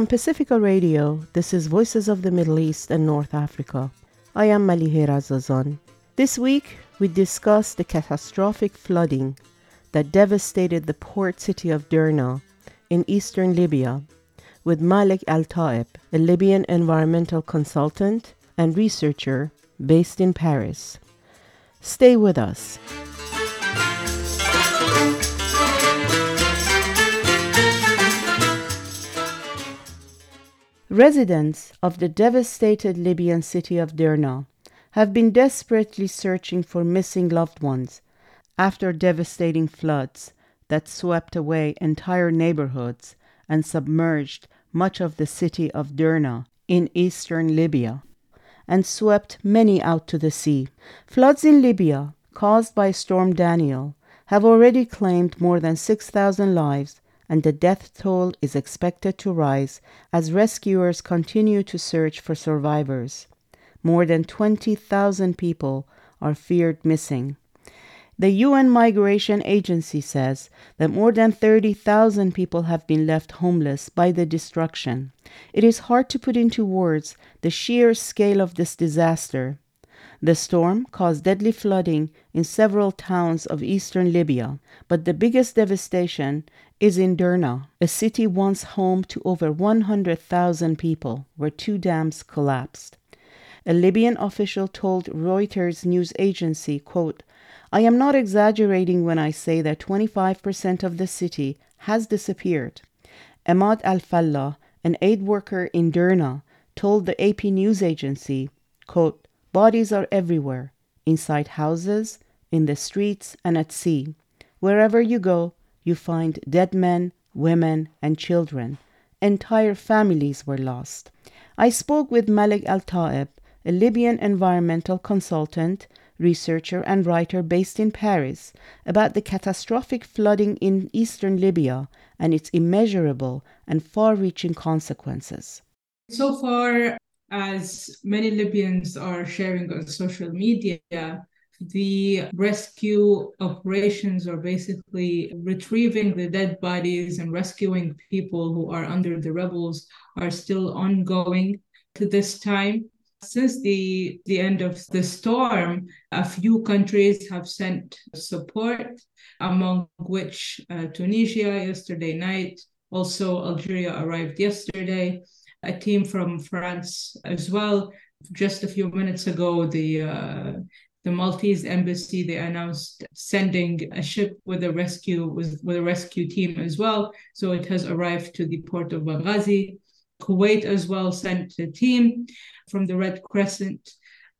From Pacifica Radio, this is Voices of the Middle East and North Africa. I am Malihe Razazan. This week, we discuss the catastrophic flooding that devastated the port city of Derna in eastern Libya with Malik Al Taeb, a Libyan environmental consultant and researcher based in Paris. Stay with us. Residents of the devastated Libyan city of Derna have been desperately searching for missing loved ones after devastating floods that swept away entire neighborhoods and submerged much of the city of Derna in eastern Libya and swept many out to the sea. Floods in Libya, caused by Storm Daniel, have already claimed more than 6,000 lives, and the death toll is expected to rise as rescuers continue to search for survivors. More than 20,000 people are feared missing. The UN Migration Agency says that more than 30,000 people have been left homeless by the destruction. It is hard to put into words the sheer scale of this disaster. The storm caused deadly flooding in several towns of eastern Libya, but the biggest devastation is in Derna, a city once home to over 100,000 people, where two dams collapsed. A Libyan official told Reuters news agency, quote, I am not exaggerating when I say that 25% of the city has disappeared. Ahmad Al Fallah, an aid worker in Derna, told the AP news agency, quote, Bodies are everywhere, inside houses, in the streets, and at sea. Wherever you go, you find dead men, women, and children. Entire families were lost. I spoke with Malik Al Taeb, a Libyan environmental consultant researcher and writer based in Paris, about the catastrophic flooding in eastern Libya and its immeasurable and far reaching consequences. So far, as many Libyans are sharing on social media, the rescue operations are basically retrieving the dead bodies and rescuing people who are under the rebels are still ongoing to this time. Since the, the end of the storm, a few countries have sent support, among which uh, Tunisia yesterday night, also Algeria arrived yesterday, a team from France as well. Just a few minutes ago, the uh, the Maltese embassy they announced sending a ship with a rescue with, with a rescue team as well. So it has arrived to the port of Benghazi. Kuwait as well sent a team from the Red Crescent.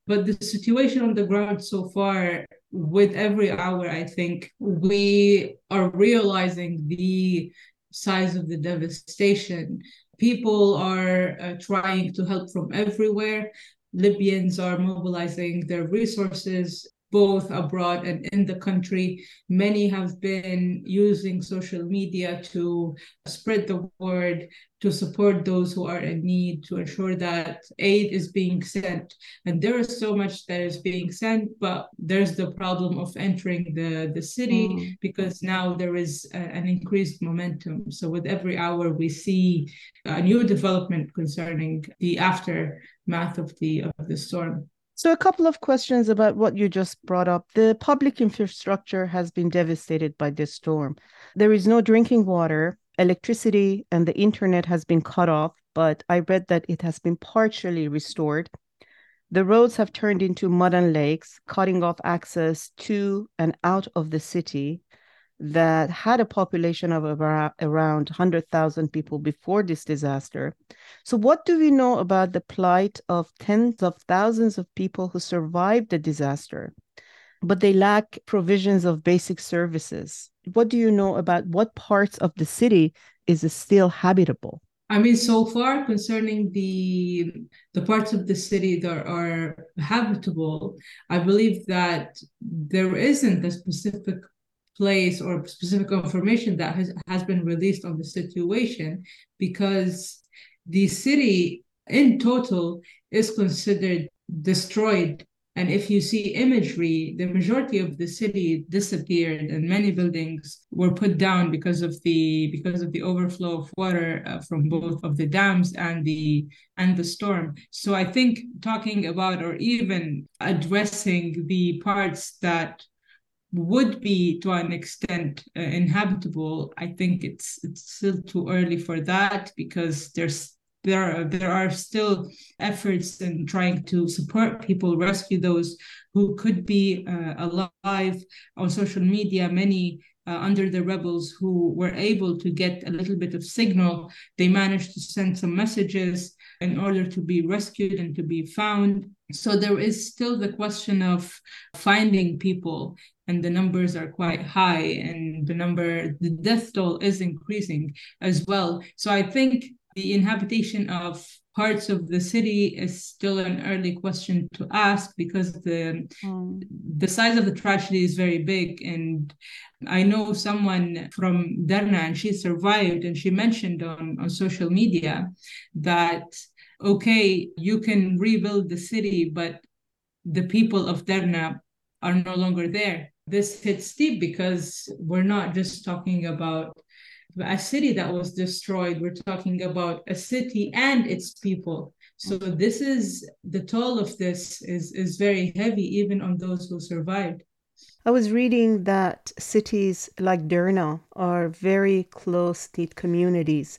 But the situation on the ground so far, with every hour, I think we are realizing the size of the devastation. People are uh, trying to help from everywhere. Libyans are mobilizing their resources both abroad and in the country. Many have been using social media to spread the word, to support those who are in need, to ensure that aid is being sent. And there is so much that is being sent, but there's the problem of entering the, the city mm. because now there is a, an increased momentum. So with every hour, we see a new development concerning the aftermath of the of the storm. So, a couple of questions about what you just brought up. The public infrastructure has been devastated by this storm. There is no drinking water, electricity, and the internet has been cut off, but I read that it has been partially restored. The roads have turned into mud and lakes, cutting off access to and out of the city that had a population of around 100,000 people before this disaster. So, what do we know about the plight of tens of thousands of people who survived the disaster, but they lack provisions of basic services? What do you know about what parts of the city is still habitable? I mean, so far concerning the the parts of the city that are habitable, I believe that there isn't a specific place or specific information that has, has been released on the situation because the city in total is considered destroyed And if you see imagery, the majority of the city disappeared, and many buildings were put down because of the because of the overflow of water uh, from both of the dams and the and the storm. So I think talking about or even addressing the parts that would be to an extent uh, inhabitable i think it's it's still too early for that because there's there are, there are still efforts in trying to support people rescue those who could be uh, alive on social media. Many uh, under the rebels who were able to get a little bit of signal they managed to send some messages in order to be rescued and to be found so there is still the question of finding people and the numbers are quite high and the number the death toll is increasing as well so i think the inhabitation of parts of the city is still an early question to ask because the mm. the size of the tragedy is very big and i know someone from derna and she survived and she mentioned on, on social media that okay you can rebuild the city but the people of derna are no longer there this hits deep because we're not just talking about a city that was destroyed. We're talking about a city and its people. So this is the toll of this is is very heavy even on those who survived. I was reading that cities like Derna are very close knit communities.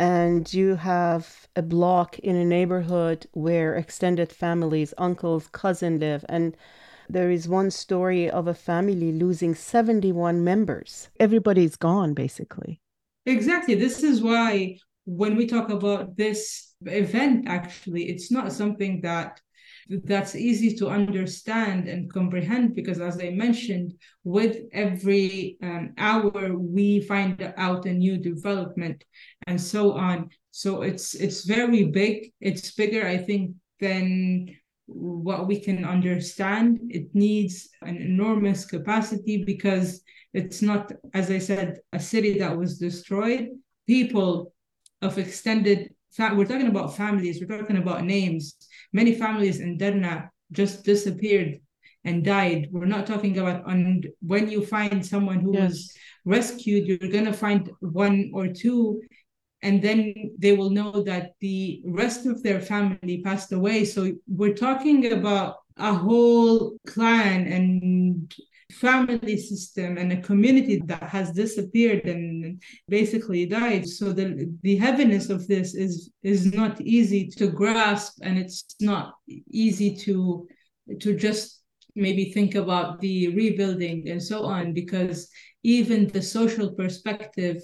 And you have a block in a neighborhood where extended families, uncles, cousins live. And there is one story of a family losing 71 members. Everybody's gone, basically. Exactly. This is why when we talk about this event, actually, it's not something that that's easy to understand and comprehend because as i mentioned with every um, hour we find out a new development and so on so it's it's very big it's bigger i think than what we can understand. It needs an enormous capacity because it's not, as I said, a city that was destroyed. People of extended, we're talking about families, we're talking about names. Many families in Derna just disappeared and died. We're not talking about and when you find someone who yes. was rescued, you're gonna find one or two and then they will know that the rest of their family passed away. So we're talking about a whole clan and family system and a community that has disappeared and basically died so the the heaviness of this is is not easy to grasp and it's not easy to to just maybe think about the rebuilding and so on because even the social perspective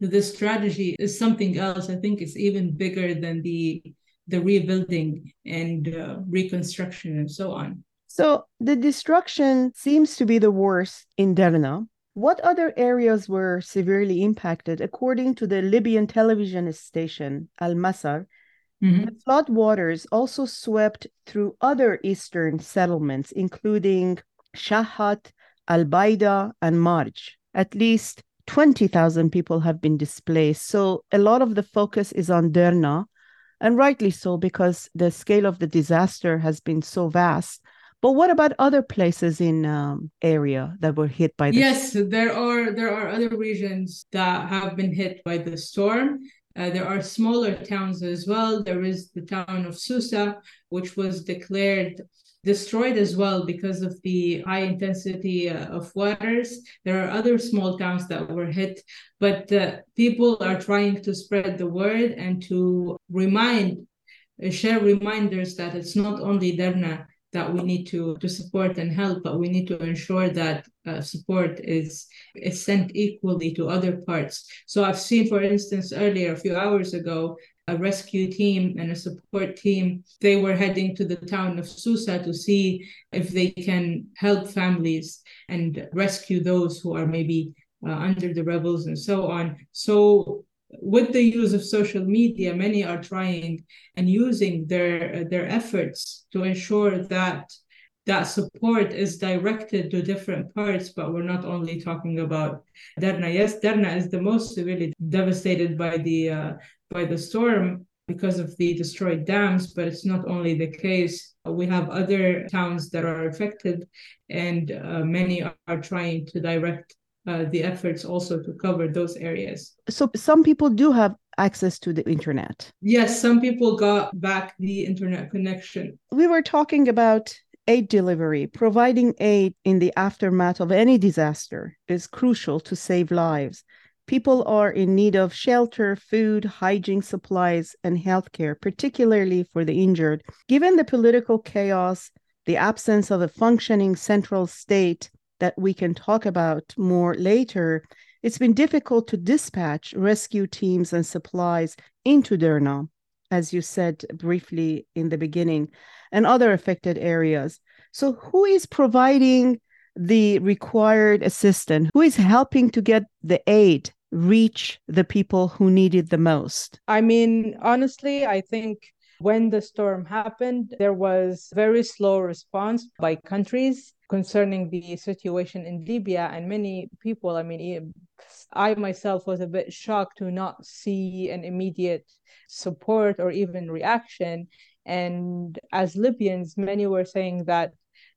the strategy is something else. I think it's even bigger than the the rebuilding and uh, reconstruction and so on. So the destruction seems to be the worst in Derna. What other areas were severely impacted? According to the Libyan television station Al Masar, mm-hmm. the flood waters also swept through other eastern settlements, including Shahat, Al Baida, and Marj. At least 20,000 people have been displaced. So a lot of the focus is on Derna, and rightly so, because the scale of the disaster has been so vast. But what about other places in um, area that were hit by this? Yes, there are there are other regions that have been hit by the storm. Uh, there are smaller towns as well. There is the town of Susa, which was declared destroyed as well because of the high intensity uh, of waters. There are other small towns that were hit, but uh, people are trying to spread the word and to remind, uh, share reminders that it's not only Derna that we need to, to support and help, but we need to ensure that uh, support is, is sent equally to other parts. So I've seen, for instance, earlier, a few hours ago, a rescue team and a support team. They were heading to the town of Susa to see if they can help families and rescue those who are maybe uh, under the rebels and so on. So with the use of social media, many are trying and using their their efforts to ensure that that support is directed to different parts, but we're not only talking about Derna. Yes, Derna is the most severely devastated by the uh, by the storm, because of the destroyed dams, but it's not only the case. We have other towns that are affected, and uh, many are trying to direct uh, the efforts also to cover those areas. So some people do have access to the internet. Yes, some people got back the internet connection. We were talking about aid delivery. Providing aid in the aftermath of any disaster is crucial to save lives. People are in need of shelter, food, hygiene supplies, and healthcare, particularly for the injured. Given the political chaos, the absence of a functioning central state that we can talk about more later, it's been difficult to dispatch rescue teams and supplies into Derna, as you said briefly in the beginning, and other affected areas. So, who is providing the required assistance? Who is helping to get the aid reach the people who need it the most? I mean, honestly, I think when the storm happened, there was very slow response by countries concerning the situation in Libya and many people, I mean, I myself was a bit shocked to not see an immediate support or even reaction. And as Libyans, many were saying that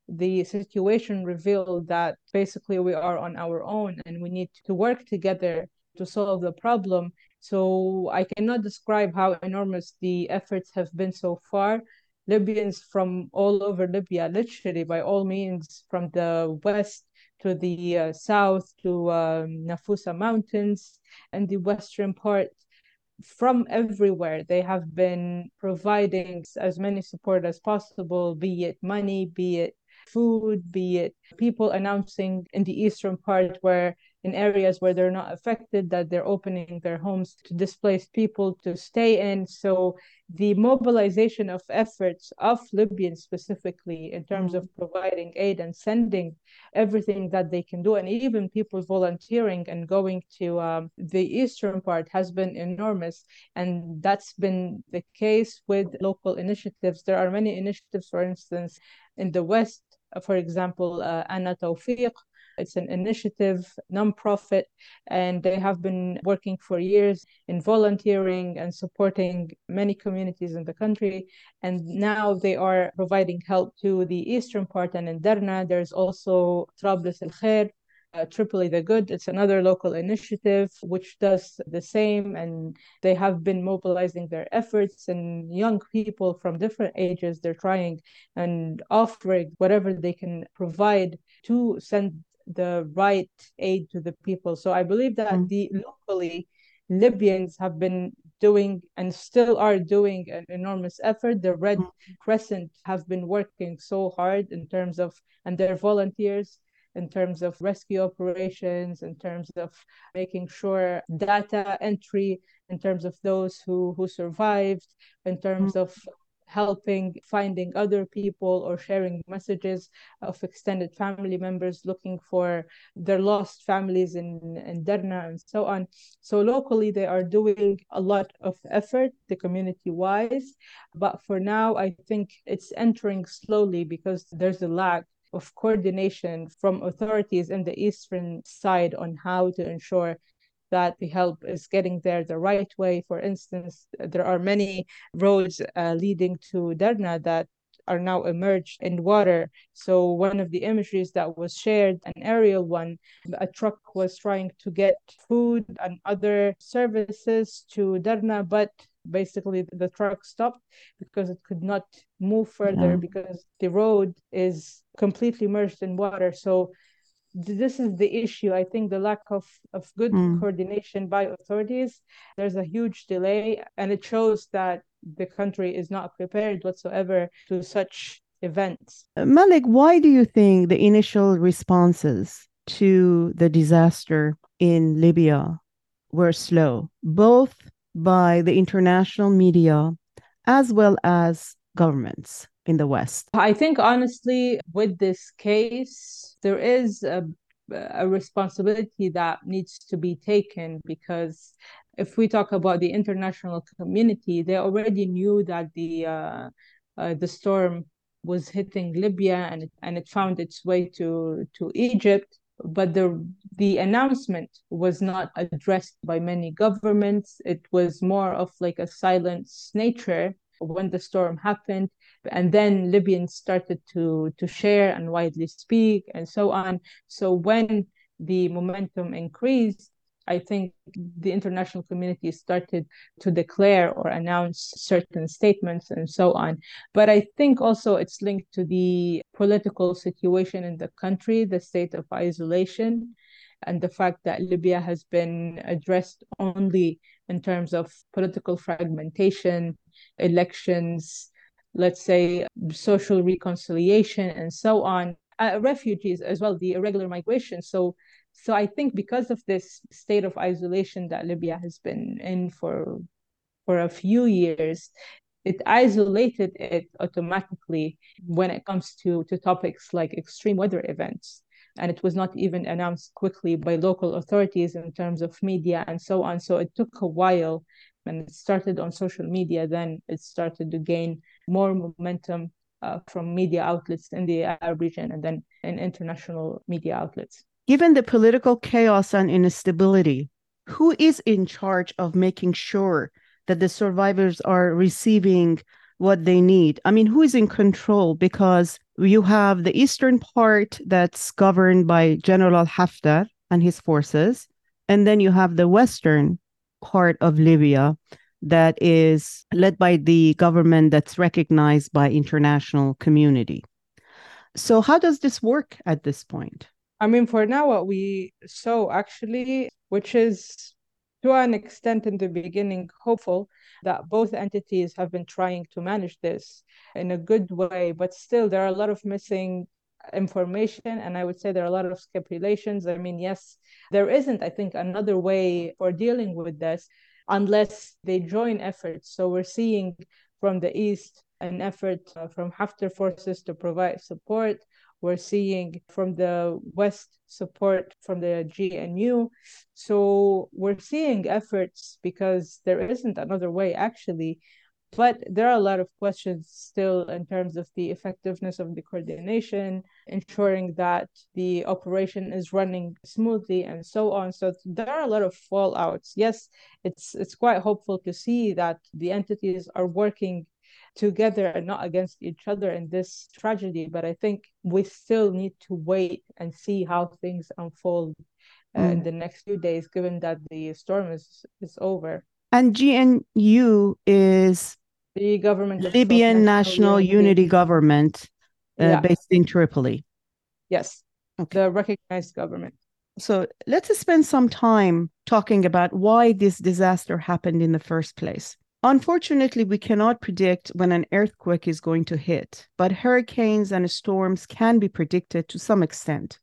the situation revealed that basically we are on our own and we need to work together to solve the problem. So I cannot describe how enormous the efforts have been so far. Libyans from all over Libya, literally by all means, from the west to the uh, south to um, Nafusa Mountains and the western part, from everywhere, they have been providing as many support as possible, be it money, be it food, be it people announcing in the eastern part where in areas where they're not affected that they're opening their homes to displaced people to stay in. So the mobilization of efforts of libyans specifically in terms of providing aid and sending everything that they can do and even people volunteering and going to um, the eastern part has been enormous. And that's been the case with local initiatives. There are many initiatives for instance in the west for example uh, Ana Tawfiq it's an initiative, nonprofit, and they have been working for years in volunteering and supporting many communities in the country. And now they are providing help to the eastern part and in Derna. There's also Trablus El Khair, uh, Tripoli the Good. It's another local initiative which does the same, and they have been mobilizing their efforts. And young people from different ages, they're trying and offering whatever they can provide to send the right aid to the people. So I believe that mm. the locally Libyans have been doing and still are doing an enormous effort. The Red mm. Crescent have been working so hard in terms of and their volunteers in terms of rescue operations, in terms of making sure data entry, in terms of those who who survived, in terms mm. of helping finding other people or sharing messages of extended family members looking for their lost families in, in Derna and so on. So locally, they are doing a lot of effort, the community wise. But for now, I think it's entering slowly because there's a lack of coordination from authorities in the eastern side on how to ensure that the help is getting there the right way. For instance, there are many roads uh, leading to Derna that are now emerged in water. So one of the imageries that was shared, an aerial one, a truck was trying to get food and other services to Derna, but basically the truck stopped because it could not move further yeah. because the road is completely immersed in water. So this is the issue. I think the lack of, of good mm. coordination by authorities there's a huge delay and it shows that the country is not prepared whatsoever to such events. Uh, malik why do you think the initial responses to the disaster in libya were slow both by the international media as well as governments in the West? I think honestly, with this case, there is a, a responsibility that needs to be taken because if we talk about the international community, they already knew that the uh, uh, the storm was hitting Libya and it, and it found its way to to Egypt but the the announcement was not addressed by many governments. It was more of like a silent nature when the storm happened and then libyans started to to share and widely speak and so on so when the momentum increased I think the international community started to declare or announce certain statements and so on. But I think also it's linked to the political situation in the country, the state of isolation, and the fact that Libya has been addressed only in terms of political fragmentation, elections, let's say social reconciliation, and so on. Uh, refugees as well, the irregular migration. So so I think because of this state of isolation that Libya has been in for for a few years, it isolated it automatically when it comes to, to topics like extreme weather events. And it was not even announced quickly by local authorities in terms of media and so on. So it took a while and it started on social media. Then it started to gain more momentum uh, from media outlets in the Arab region and then in international media outlets. Given the political chaos and instability, who is in charge of making sure that the survivors are receiving what they need? I mean, who is in control? Because you have the eastern part that's governed by General Haftar and his forces, and then you have the western part of Libya that is led by the government that's recognized by international community. So how does this work at this point? I mean, for now, what we saw actually, which is to an extent in the beginning hopeful that both entities have been trying to manage this in a good way, but still there are a lot of missing information and i would say there are a lot of speculations i mean yes there isn't i think another way for dealing with this unless they join efforts so we're seeing from the east an effort uh, from Haftar forces to provide support we're seeing from the West support from the GNU. So we're seeing efforts because there isn't another way actually. But there are a lot of questions still in terms of the effectiveness of the coordination, ensuring that the operation is running smoothly and so on. So there are a lot of fallouts. Yes, it's it's quite hopeful to see that the entities are working together and not against each other in this tragedy. But I think we still need to wait and see how things unfold uh, mm. in the next few days, given that the storm is is over. And GNU is the government Libyan National, Unity, Unity Government uh, yeah. based in Tripoli. Yes, okay. the recognized government. So let's spend some time talking about why this disaster happened in the first place. Unfortunately, we cannot predict when an earthquake is going to hit, but hurricanes and storms can be predicted to some extent.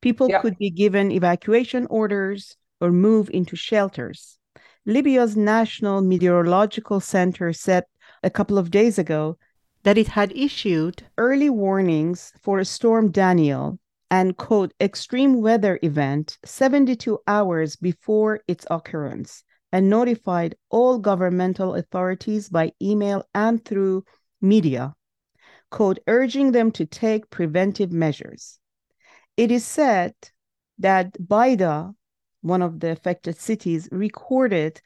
People yeah. could be given evacuation orders or move into shelters. Libya's National Meteorological Center said a couple of days ago that it had issued early warnings for a storm Daniel and quote extreme weather event 72 hours before its occurrence and notified all governmental authorities by email and through media, quote, urging them to take preventive measures. It is said that Baida, one of the affected cities, recorded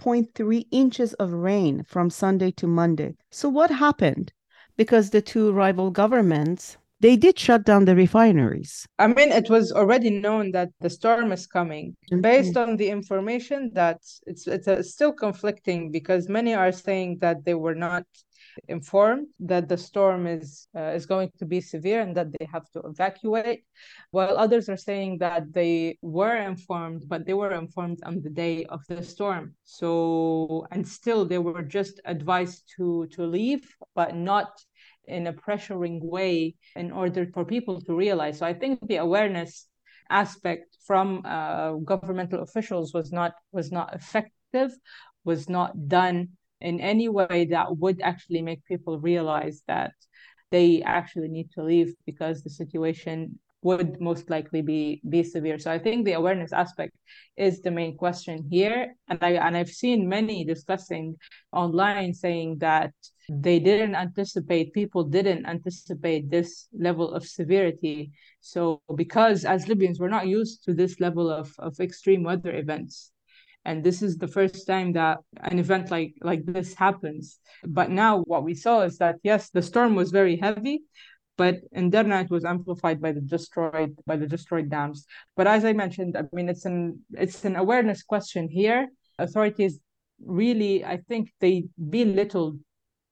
16.3 inches of rain from Sunday to Monday. So, what happened? Because the two rival governments they did shut down the refineries. I mean, it was already known that the storm is coming. Mm-hmm. Based on the information that it's it's uh, still conflicting because many are saying that they were not informed that the storm is uh, is going to be severe and that they have to evacuate while others are saying that they were informed but they were informed on the day of the storm so and still they were just advised to to leave but not in a pressuring way in order for people to realize. So I think the awareness aspect from uh, governmental officials was not was not effective, was not done in any way that would actually make people realize that they actually need to leave because the situation would most likely be be severe. So I think the awareness aspect is the main question here, and I and I've seen many discussing online saying that they didn't anticipate, people didn't anticipate this level of severity. So, because as Libyans, we're not used to this level of, of extreme weather events. And this is the first time that an event like, like this happens. But now what we saw is that, yes, the storm was very heavy, but in Derna it was amplified by the destroyed by the destroyed dams. But as I mentioned, I mean it's an it's an awareness question here. Authorities really, I think they belittled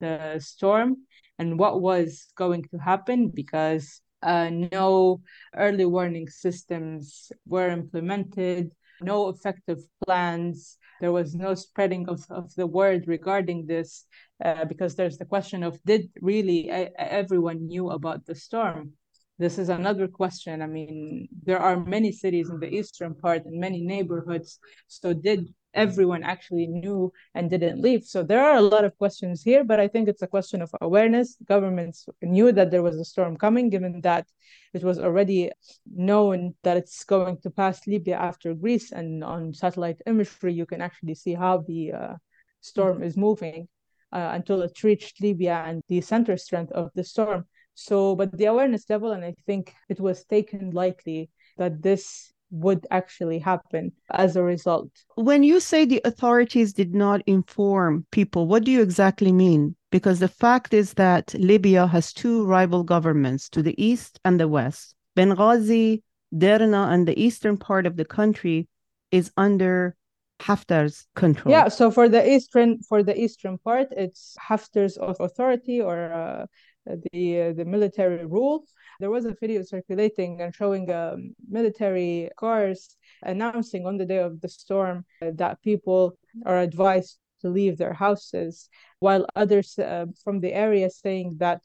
the storm and what was going to happen because uh, no early warning systems were implemented, no effective plans. There was no spreading of, of the word regarding this uh, because there's the question of did really everyone knew about the storm? This is another question. I mean, there are many cities in the eastern part and many neighborhoods. So did everyone actually knew and didn't leave. So there are a lot of questions here, but I think it's a question of awareness. Governments knew that there was a storm coming, given that it was already known that it's going to pass Libya after Greece. And on satellite imagery, you can actually see how the uh, storm is moving uh, until it reached Libya and the center strength of the storm. So, but the awareness level, and I think it was taken lightly that this would actually happen as a result. When you say the authorities did not inform people, what do you exactly mean? Because the fact is that Libya has two rival governments to the east and the west. Benghazi, Derna, and the eastern part of the country is under Haftar's control. Yeah, so for the eastern for the eastern part, it's Haftar's authority or uh, the the military rule. There was a video circulating and showing um, military cars announcing on the day of the storm that people are advised to leave their houses, while others uh, from the area saying that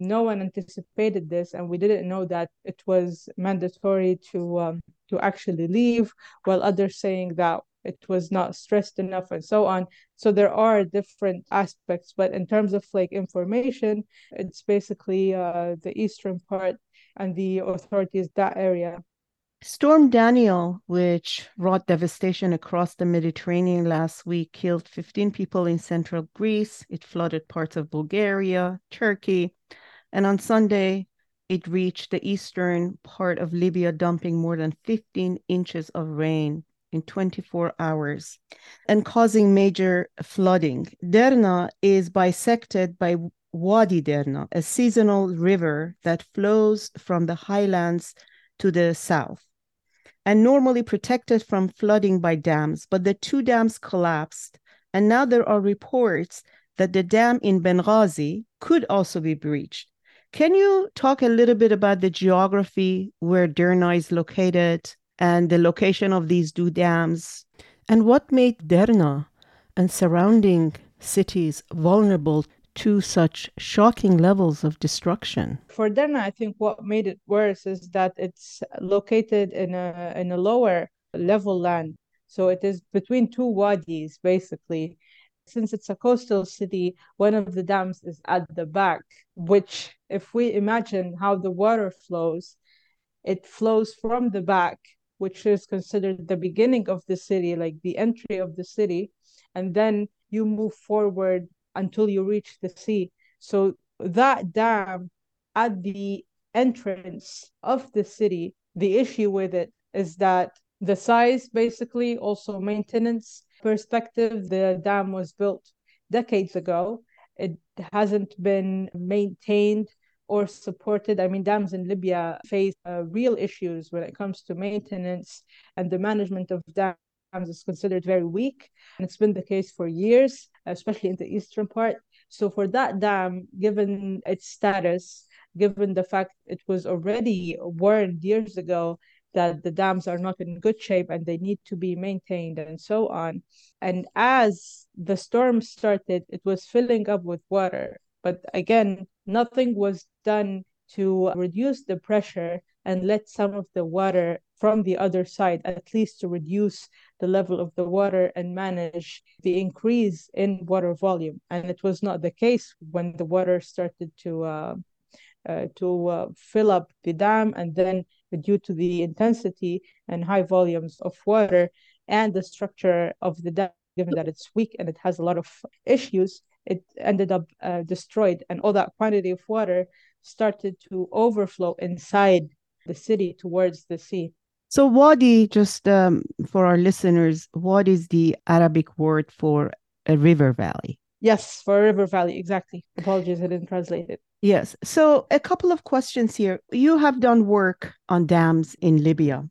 no one anticipated this and we didn't know that it was mandatory to um, to actually leave while others saying that it was not stressed enough and so on. So there are different aspects but in terms of like information it's basically uh, the eastern part and the authorities that area. Storm Daniel, which wrought devastation across the Mediterranean last week, killed 15 people in central Greece. It flooded parts of Bulgaria, Turkey, and on Sunday, it reached the eastern part of Libya, dumping more than 15 inches of rain in 24 hours and causing major flooding. Derna is bisected by Wadi Derna, a seasonal river that flows from the highlands to the south and normally protected from flooding by dams. But the two dams collapsed, and now there are reports that the dam in Benghazi could also be breached. Can you talk a little bit about the geography where Derna is located and the location of these two dams, and what made Derna and surrounding cities vulnerable to such shocking levels of destruction? For Derna, I think what made it worse is that it's located in a in a lower level land. So it is between two wadis, basically. Since it's a coastal city, one of the dams is at the back, which, if we imagine how the water flows, it flows from the back which is considered the beginning of the city, like the entry of the city, and then you move forward until you reach the sea. So that dam at the entrance of the city, the issue with it is that the size, basically, also maintenance perspective, the dam was built decades ago. It hasn't been maintained or supported. I mean, dams in Libya face uh, real issues when it comes to maintenance, and the management of dams is considered very weak. And it's been the case for years, especially in the eastern part. So, for that dam, given its status, given the fact it was already warned years ago that the dams are not in good shape and they need to be maintained and so on. And as the storm started, it was filling up with water. But again, nothing was done to reduce the pressure and let some of the water from the other side, at least to reduce the level of the water and manage the increase in water volume. And it was not the case when the water started to uh, uh, to uh, fill up the dam, and then due to the intensity and high volumes of water and the structure of the dam, given that it's weak and it has a lot of issues, it ended up uh, destroyed, and all that quantity of water started to overflow inside the city towards the sea. So, Wadi, just um, for our listeners, what is the Arabic word for a river valley? Yes, for a river valley, exactly. Apologies, I didn't translate it. Yes. So, a couple of questions here. You have done work on dams in Libya.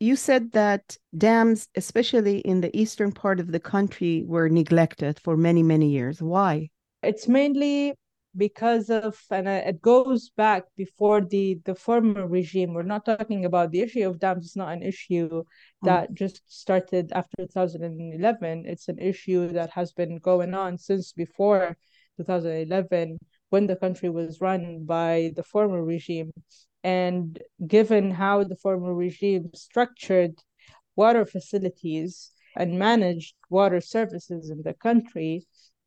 You said that dams, especially in the eastern part of the country, were neglected for many, many years. Why? It's mainly because of and it goes back before the the former regime we're not talking about the issue of dams it's not an issue mm. that mm. just started after 2011 it's an issue that has been going on since before 2011 when the country was run by the former regime and given how the former regime structured water facilities and managed water services in the country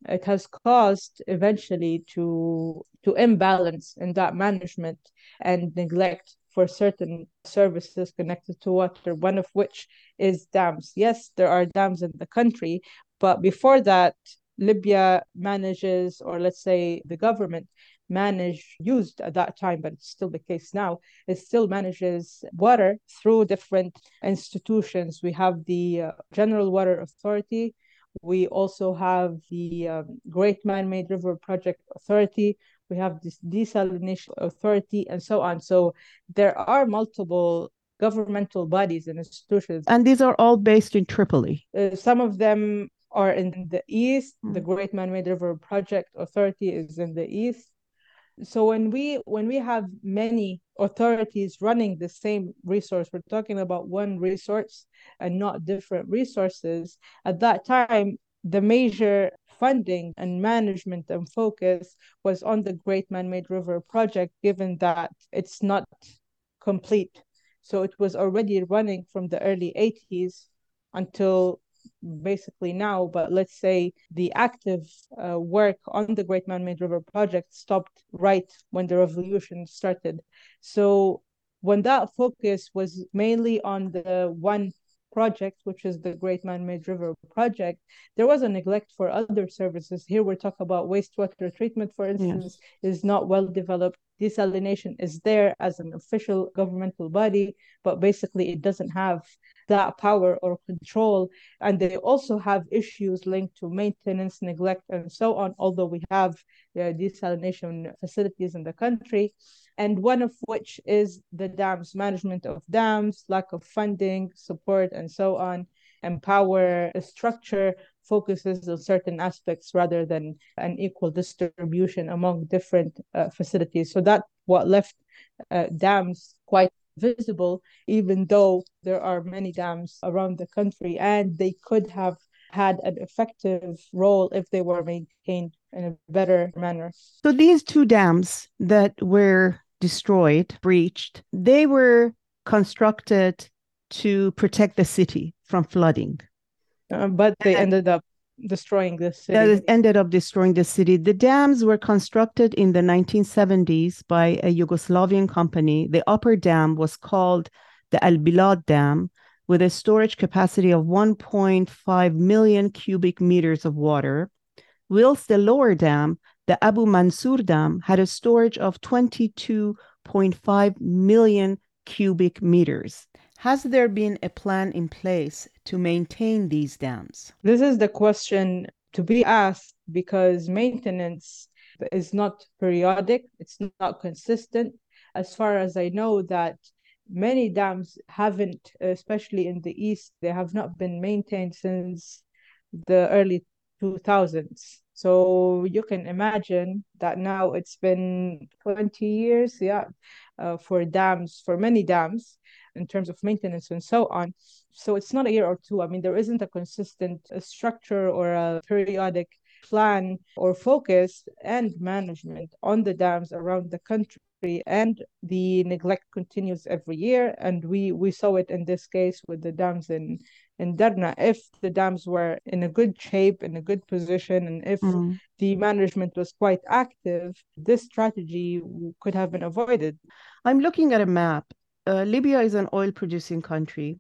it has caused eventually to to imbalance in that management and neglect for certain services connected to water one of which is dams. Yes there are dams in the country but before that libya manages or let's say the government managed used at that time but it's still the case now it still manages water through different institutions we have the uh, general water authority we also have the um, Great Man-Made River Project Authority. We have this Desalination Authority and so on. So there are multiple governmental bodies and institutions. And these are all based in Tripoli. Uh, some of them are in the east. Mm. The Great Man-Made River Project Authority is in the east so when we when we have many authorities running the same resource we're talking about one resource and not different resources at that time the major funding and management and focus was on the great man-made river project given that it's not complete. So it was already running from the early 80s until basically now, but let's say the active uh, work on the Great Man-Made River project stopped right when the revolution started. So when that focus was mainly on the one project, which is the Great Man-Made River project, there was a neglect for other services. Here we're talking about wastewater treatment, for instance, yes. is not well developed. Desalination is there as an official governmental body, but basically it doesn't have that power or control. And they also have issues linked to maintenance, neglect, and so on, although we have uh, desalination facilities in the country. And one of which is the dams, management of dams, lack of funding, support, and so on. And power structure focuses on certain aspects rather than an equal distribution among different uh, facilities. So that what left uh, dams quite visible, even though there are many dams around the country, and they could have had an effective role if they were maintained in a better manner. So these two dams that were destroyed, breached, they were constructed to protect the city from flooding. Uh, but they ended up destroying the city. That ended up destroying the city. The dams were constructed in the 1970s by a Yugoslavian company. The upper dam was called the Al Bilad Dam with a storage capacity of 1.5 million cubic meters of water, whilst the lower dam, the Abu Mansur Dam, had a storage of 22.5 million cubic meters. Has there been a plan in place to maintain these dams? This is the question to be asked because maintenance is not periodic, it's not consistent. As far as I know, that many dams haven't, especially in the east, they have not been maintained since the early 2000s. So you can imagine that now it's been 20 years, yeah, uh, for dams, for many dams in terms of maintenance and so on. So it's not a year or two. I mean, there isn't a consistent uh, structure or a periodic plan or focus and management on the dams around the country. And the neglect continues every year. And we we saw it in this case with the dams in in Derna if the dams were in a good shape in a good position and if mm. the management was quite active this strategy could have been avoided. I'm looking at a map. Uh, Libya is an oil producing country,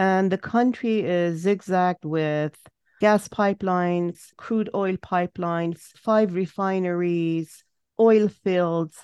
and the country is zigzagged with gas pipelines, crude oil pipelines, five refineries, oil fields.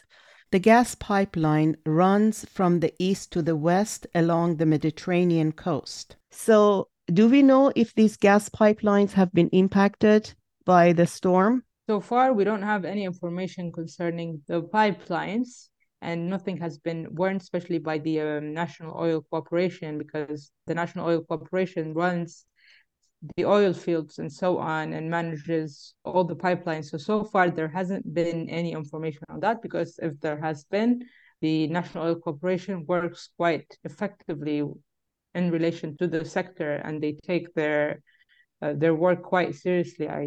The gas pipeline runs from the east to the west along the Mediterranean coast. So, do we know if these gas pipelines have been impacted by the storm? So far, we don't have any information concerning the pipelines, and nothing has been warned, especially by the um, National Oil Corporation, because the National Oil Corporation runs the oil fields and so on and manages all the pipelines. So, so far, there hasn't been any information on that because if there has been, the National Oil Corporation works quite effectively in relation to the sector and they take their uh, their work quite seriously. I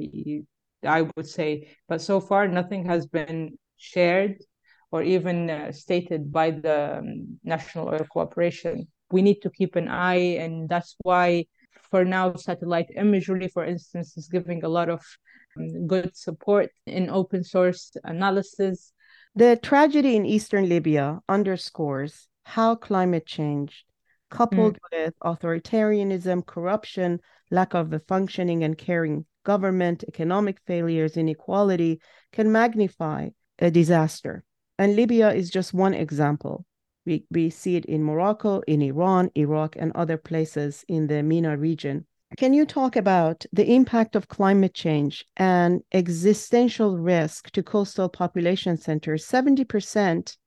I would say, but so far nothing has been shared or even uh, stated by the um, National Oil Corporation. We need to keep an eye, and that's why, for now, satellite imagery, for instance, is giving a lot of um, good support in open source analysis. The tragedy in eastern Libya underscores how climate change, coupled mm. with authoritarianism, corruption, lack of a functioning and caring government, economic failures, inequality can magnify a disaster. And Libya is just one example. We, we see it in Morocco, in Iran, Iraq, and other places in the MENA region. Can you talk about the impact of climate change and existential risk to coastal population centers? 70%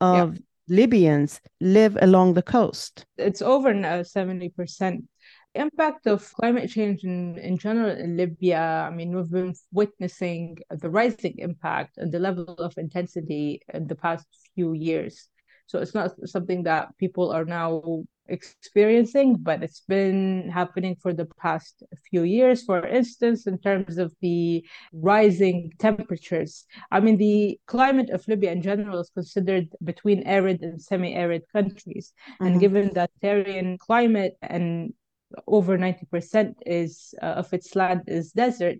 of yeah. Libyans live along the coast. It's over now 70% impact of climate change in, in general in Libya, I mean, we've been witnessing the rising impact and the level of intensity in the past few years. So it's not something that people are now experiencing, but it's been happening for the past few years. For instance, in terms of the rising temperatures, I mean, the climate of Libya in general is considered between arid and semi arid countries. Mm-hmm. And given that Syrian climate and over 90% is uh, of its land is desert,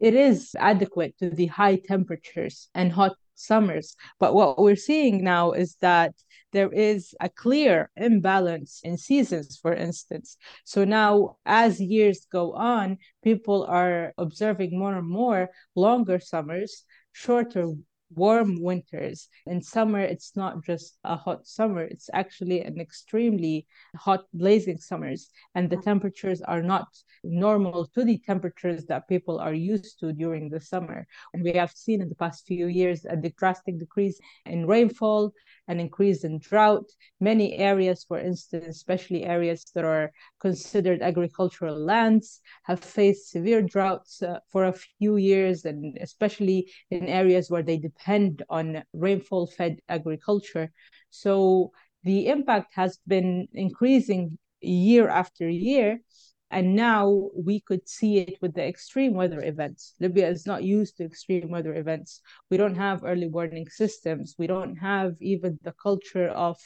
it is adequate to the high temperatures and hot summers. But what we're seeing now is that there is a clear imbalance in seasons, for instance. So now, as years go on, people are observing more and more longer summers, shorter warm winters. In summer, it's not just a hot summer, it's actually an extremely hot, blazing summers. And the temperatures are not normal to the temperatures that people are used to during the summer. And we have seen in the past few years a drastic decrease in rainfall, an increase in drought. Many areas, for instance, especially areas that are considered agricultural lands, have faced severe droughts uh, for a few years, and especially in areas where they depend on rainfall fed agriculture. So the impact has been increasing year after year. And now we could see it with the extreme weather events. Libya is not used to extreme weather events. We don't have early warning systems. We don't have even the culture of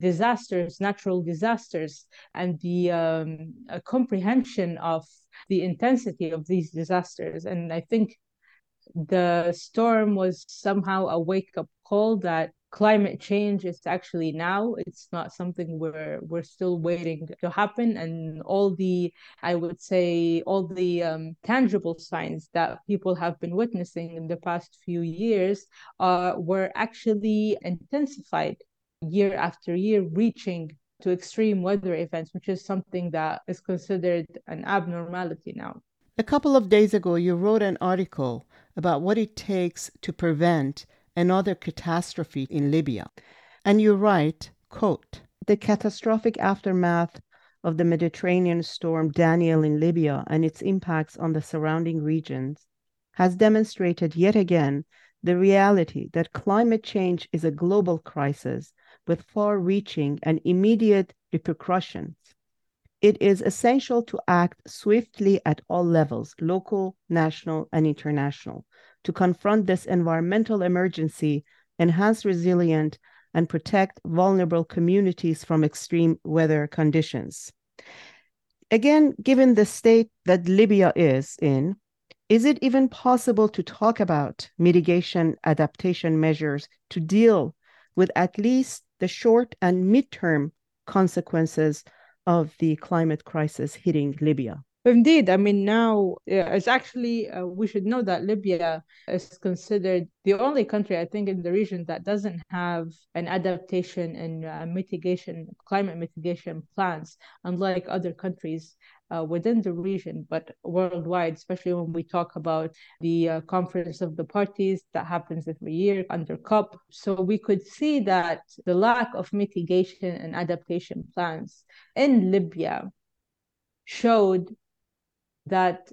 disasters, natural disasters, and the um, comprehension of the intensity of these disasters. And I think the storm was somehow a wake up call that climate change is actually now. It's not something we're we're still waiting to happen. And all the i would say all the um, tangible signs that people have been witnessing in the past few years uh, were actually intensified year after year reaching to extreme weather events which is something that is considered an abnormality now. A couple of days ago you wrote an article about what it takes to prevent another catastrophe in Libya. And you write, quote, the catastrophic aftermath of the Mediterranean storm Daniel in Libya and its impacts on the surrounding regions has demonstrated yet again the reality that climate change is a global crisis with far reaching and immediate repercussions. It is essential to act swiftly at all levels local, national, and international to confront this environmental emergency, enhance resilience, and protect vulnerable communities from extreme weather conditions. Again, given the state that Libya is in, is it even possible to talk about mitigation adaptation measures to deal with at least the short and midterm consequences of the climate crisis hitting Libya? Indeed, I mean, now it's actually, uh, we should know that Libya is considered the only country, I think, in the region that doesn't have an adaptation and uh, mitigation, climate mitigation plans, unlike other countries uh, within the region, but worldwide, especially when we talk about the uh, Conference of the Parties that happens every year under COP. So we could see that the lack of mitigation and adaptation plans in Libya showed that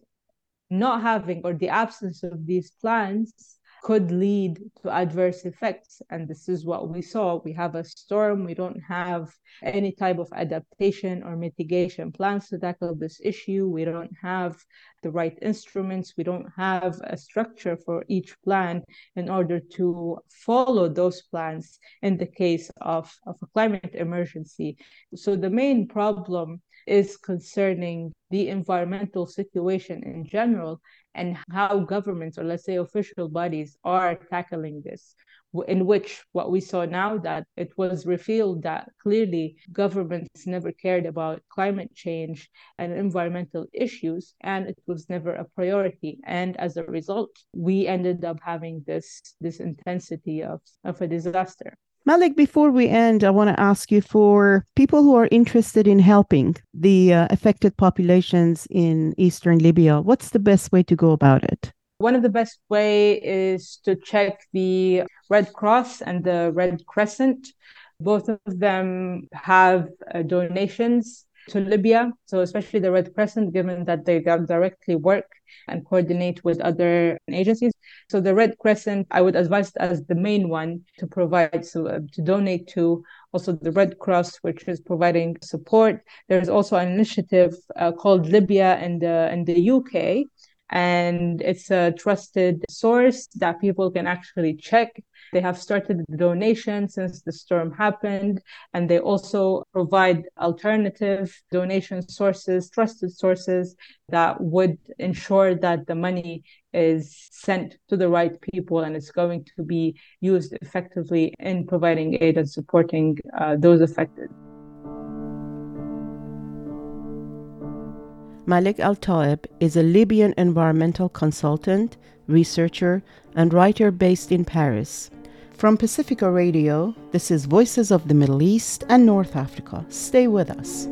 not having or the absence of these plans could lead to adverse effects. And this is what we saw. We have a storm, we don't have any type of adaptation or mitigation plans to tackle this issue. We don't have the right instruments, we don't have a structure for each plan in order to follow those plans in the case of, of a climate emergency. So the main problem is concerning the environmental situation in general and how governments or let's say official bodies are tackling this in which what we saw now that it was revealed that clearly governments never cared about climate change and environmental issues and it was never a priority. And as a result we ended up having this this intensity of, of a disaster Malak, before we end, I want to ask you for people who are interested in helping the uh, affected populations in eastern Libya, what's the best way to go about it? One of the best way is to check the Red Cross and the Red Crescent. Both of them have uh, donations to Libya. So especially the Red Crescent, given that they directly work and coordinate with other agencies. So the Red Crescent, I would advise as the main one to provide, so uh, to donate to. Also the Red Cross, which is providing support. There's also an initiative uh, called Libya in the in the UK, and it's a trusted source that people can actually check they have started the donation since the storm happened, and they also provide alternative donation sources, trusted sources that would ensure that the money is sent to the right people and it's going to be used effectively in providing aid and supporting uh, those affected. Malak Altaeb is a Libyan environmental consultant, researcher, and writer based in Paris. From Pacifica Radio, this is Voices of the Middle East and North Africa. Stay with us.